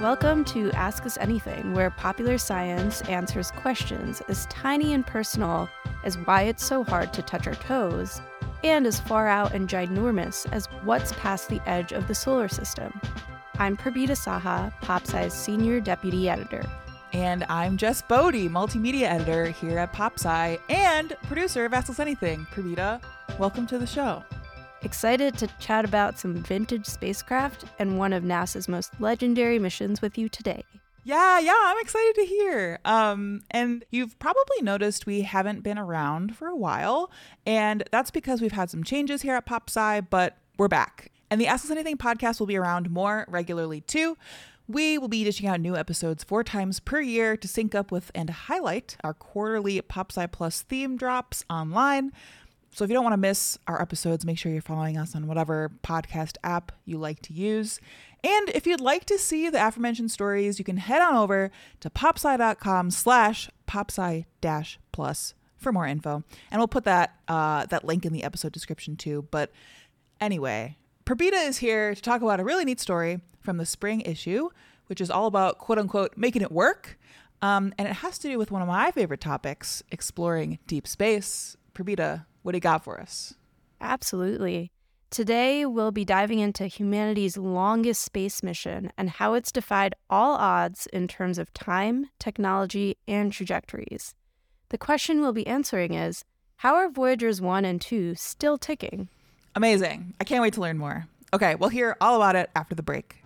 Welcome to Ask Us Anything, where popular science answers questions as tiny and personal as why it's so hard to touch our toes, and as far out and ginormous as what's past the edge of the solar system. I'm Purbita Saha, PopSci's Senior Deputy Editor. And I'm Jess Boddy, Multimedia Editor here at PopSci and producer of Ask Us Anything. Purbita, welcome to the show. Excited to chat about some vintage spacecraft and one of NASA's most legendary missions with you today. Yeah, yeah, I'm excited to hear. Um, and you've probably noticed we haven't been around for a while, and that's because we've had some changes here at PopSci, but we're back. And the Ask Us Anything podcast will be around more regularly too. We will be dishing out new episodes four times per year to sync up with and highlight our quarterly PopSci Plus theme drops online. So if you don't want to miss our episodes, make sure you're following us on whatever podcast app you like to use. And if you'd like to see the aforementioned stories, you can head on over to popsci.com slash popsci dash plus for more info. And we'll put that uh, that link in the episode description too. But anyway, Purbita is here to talk about a really neat story from the spring issue, which is all about quote unquote making it work. Um, and it has to do with one of my favorite topics, exploring deep space. Purbita, what do you got for us? Absolutely. Today, we'll be diving into humanity's longest space mission and how it's defied all odds in terms of time, technology, and trajectories. The question we'll be answering is how are Voyagers 1 and 2 still ticking? Amazing. I can't wait to learn more. Okay, we'll hear all about it after the break.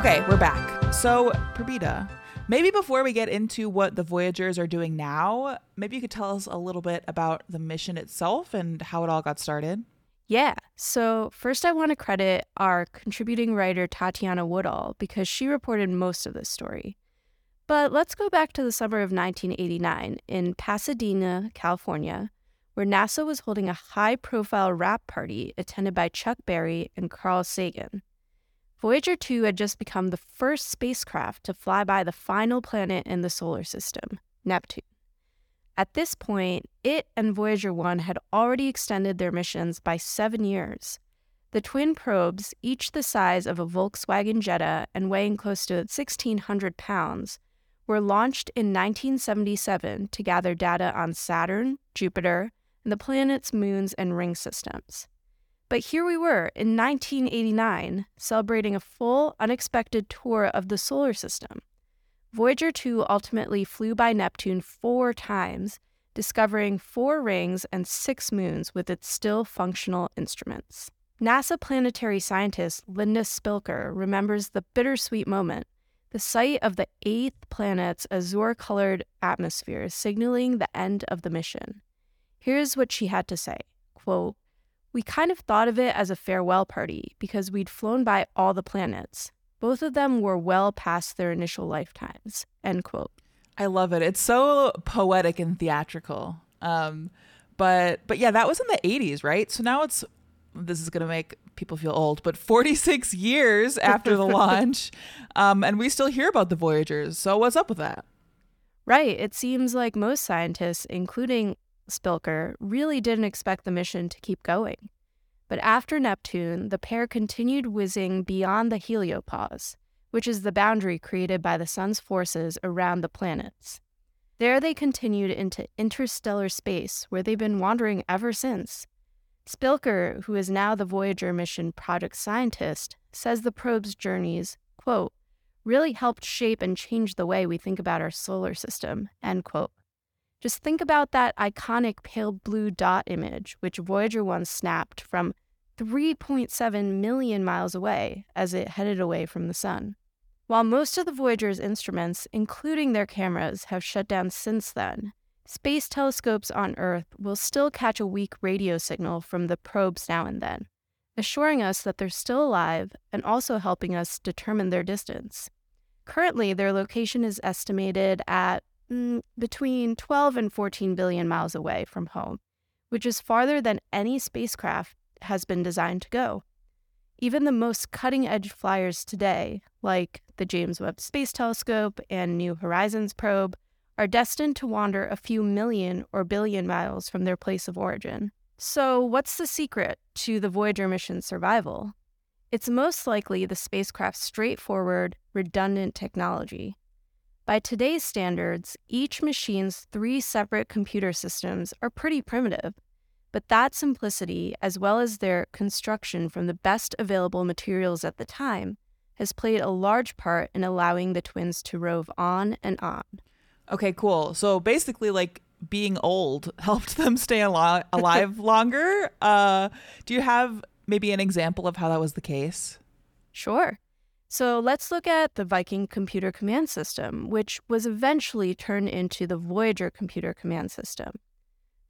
Okay, we're back. So, Purbita, maybe before we get into what the Voyagers are doing now, maybe you could tell us a little bit about the mission itself and how it all got started. Yeah, so first I want to credit our contributing writer Tatiana Woodall because she reported most of this story. But let's go back to the summer of 1989 in Pasadena, California, where NASA was holding a high profile wrap party attended by Chuck Berry and Carl Sagan. Voyager 2 had just become the first spacecraft to fly by the final planet in the solar system, Neptune. At this point, it and Voyager 1 had already extended their missions by seven years. The twin probes, each the size of a Volkswagen Jetta and weighing close to 1,600 pounds, were launched in 1977 to gather data on Saturn, Jupiter, and the planet's moons and ring systems. But here we were in 1989, celebrating a full, unexpected tour of the solar system. Voyager 2 ultimately flew by Neptune four times, discovering four rings and six moons with its still functional instruments. NASA planetary scientist Linda Spilker remembers the bittersweet moment, the sight of the eighth planet's azure colored atmosphere signaling the end of the mission. Here's what she had to say quote, We kind of thought of it as a farewell party because we'd flown by all the planets. Both of them were well past their initial lifetimes. End quote. I love it. It's so poetic and theatrical. Um, but but yeah, that was in the 80s, right? So now it's this is going to make people feel old, but 46 years after the launch, um, and we still hear about the Voyagers. So what's up with that? Right. It seems like most scientists, including Spilker, really didn't expect the mission to keep going. But after Neptune, the pair continued whizzing beyond the heliopause, which is the boundary created by the sun's forces around the planets. There they continued into interstellar space, where they've been wandering ever since. Spilker, who is now the Voyager mission project scientist, says the probe's journeys, quote, really helped shape and change the way we think about our solar system, end quote. Just think about that iconic pale blue dot image, which Voyager 1 snapped from 3.7 million miles away as it headed away from the sun. While most of the Voyager's instruments, including their cameras, have shut down since then, space telescopes on Earth will still catch a weak radio signal from the probes now and then, assuring us that they're still alive and also helping us determine their distance. Currently, their location is estimated at Mm, between 12 and 14 billion miles away from home, which is farther than any spacecraft has been designed to go. Even the most cutting edge flyers today, like the James Webb Space Telescope and New Horizons probe, are destined to wander a few million or billion miles from their place of origin. So, what's the secret to the Voyager mission's survival? It's most likely the spacecraft's straightforward, redundant technology. By today's standards, each machine's three separate computer systems are pretty primitive, but that simplicity, as well as their construction from the best available materials at the time, has played a large part in allowing the twins to rove on and on. Okay, cool. So basically, like being old helped them stay al- alive longer. Uh, do you have maybe an example of how that was the case? Sure. So let's look at the Viking Computer Command System, which was eventually turned into the Voyager Computer Command System.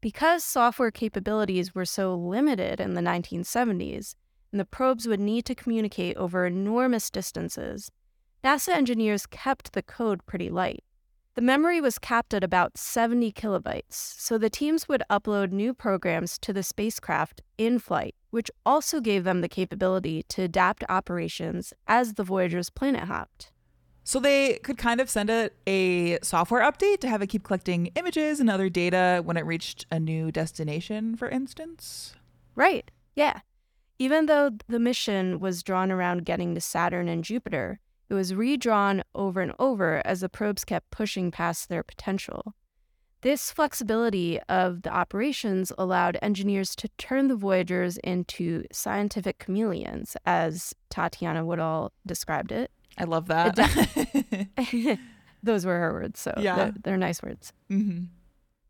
Because software capabilities were so limited in the 1970s, and the probes would need to communicate over enormous distances, NASA engineers kept the code pretty light. The memory was capped at about 70 kilobytes, so the teams would upload new programs to the spacecraft in flight, which also gave them the capability to adapt operations as the Voyager's planet hopped. So they could kind of send it a software update to have it keep collecting images and other data when it reached a new destination, for instance? Right, yeah. Even though the mission was drawn around getting to Saturn and Jupiter, it was redrawn over and over as the probes kept pushing past their potential. This flexibility of the operations allowed engineers to turn the Voyagers into scientific chameleons, as Tatiana Woodall described it. I love that. Those were her words, so Yeah. they're, they're nice words. hmm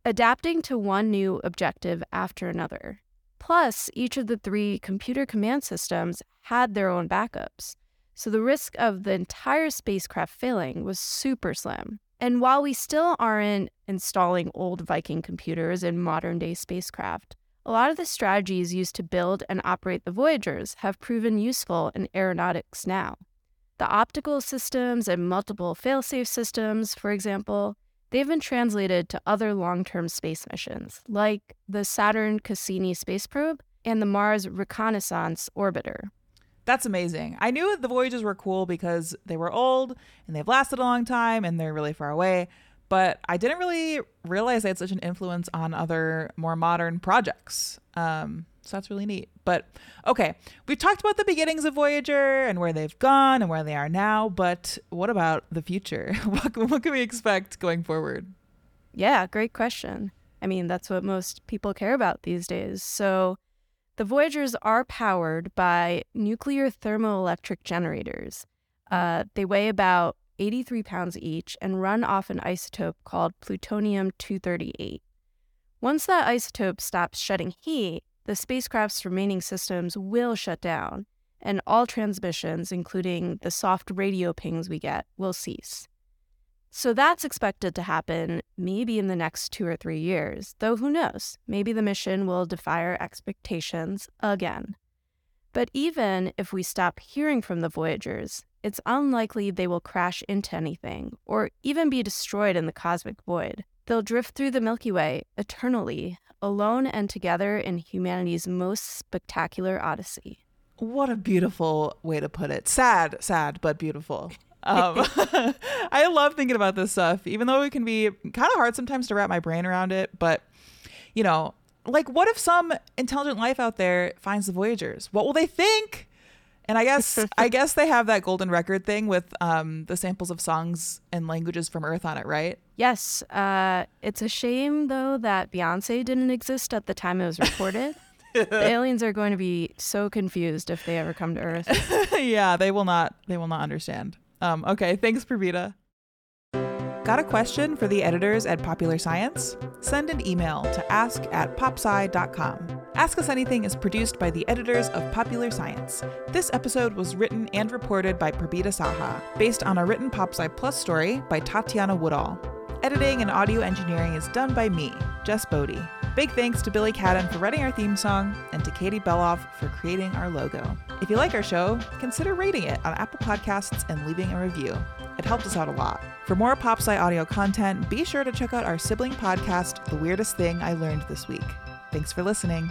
Adapting to one new objective after another. Plus, each of the three computer command systems had their own backups, so the risk of the entire spacecraft failing was super slim. And while we still aren't installing old Viking computers in modern day spacecraft, a lot of the strategies used to build and operate the Voyagers have proven useful in aeronautics now. The optical systems and multiple failsafe systems, for example, they've been translated to other long term space missions, like the Saturn Cassini space probe and the Mars Reconnaissance Orbiter. That's amazing. I knew the Voyagers were cool because they were old and they've lasted a long time and they're really far away. But I didn't really realize they had such an influence on other more modern projects. Um, so that's really neat. But okay, we've talked about the beginnings of Voyager and where they've gone and where they are now. But what about the future? what, what can we expect going forward? Yeah, great question. I mean, that's what most people care about these days. So, the Voyagers are powered by nuclear thermoelectric generators. Uh, they weigh about 83 pounds each and run off an isotope called plutonium 238. Once that isotope stops shedding heat, the spacecraft's remaining systems will shut down, and all transmissions, including the soft radio pings we get, will cease. So that's expected to happen maybe in the next two or three years, though who knows? Maybe the mission will defy our expectations again. But even if we stop hearing from the Voyagers, it's unlikely they will crash into anything or even be destroyed in the cosmic void. They'll drift through the Milky Way eternally, alone and together in humanity's most spectacular odyssey. What a beautiful way to put it. Sad, sad, but beautiful. Um, I love thinking about this stuff, even though it can be kind of hard sometimes to wrap my brain around it. But, you know, like what if some intelligent life out there finds the Voyagers? What will they think? And I guess I guess they have that golden record thing with um, the samples of songs and languages from Earth on it, right? Yes. Uh, it's a shame though that Beyonce didn't exist at the time it was recorded. the aliens are going to be so confused if they ever come to Earth. yeah, they will not. They will not understand. Um, okay, thanks, Purbita. Got a question for the editors at Popular Science? Send an email to ask at popsci.com. Ask Us Anything is produced by the editors of Popular Science. This episode was written and reported by Purbita Saha, based on a written PopSci Plus story by Tatiana Woodall. Editing and audio engineering is done by me, Jess Boddy. Big thanks to Billy Cadden for writing our theme song and to Katie Belloff for creating our logo. If you like our show, consider rating it on Apple Podcasts and leaving a review. It helps us out a lot. For more PopSci audio content, be sure to check out our sibling podcast, The Weirdest Thing I Learned This Week. Thanks for listening.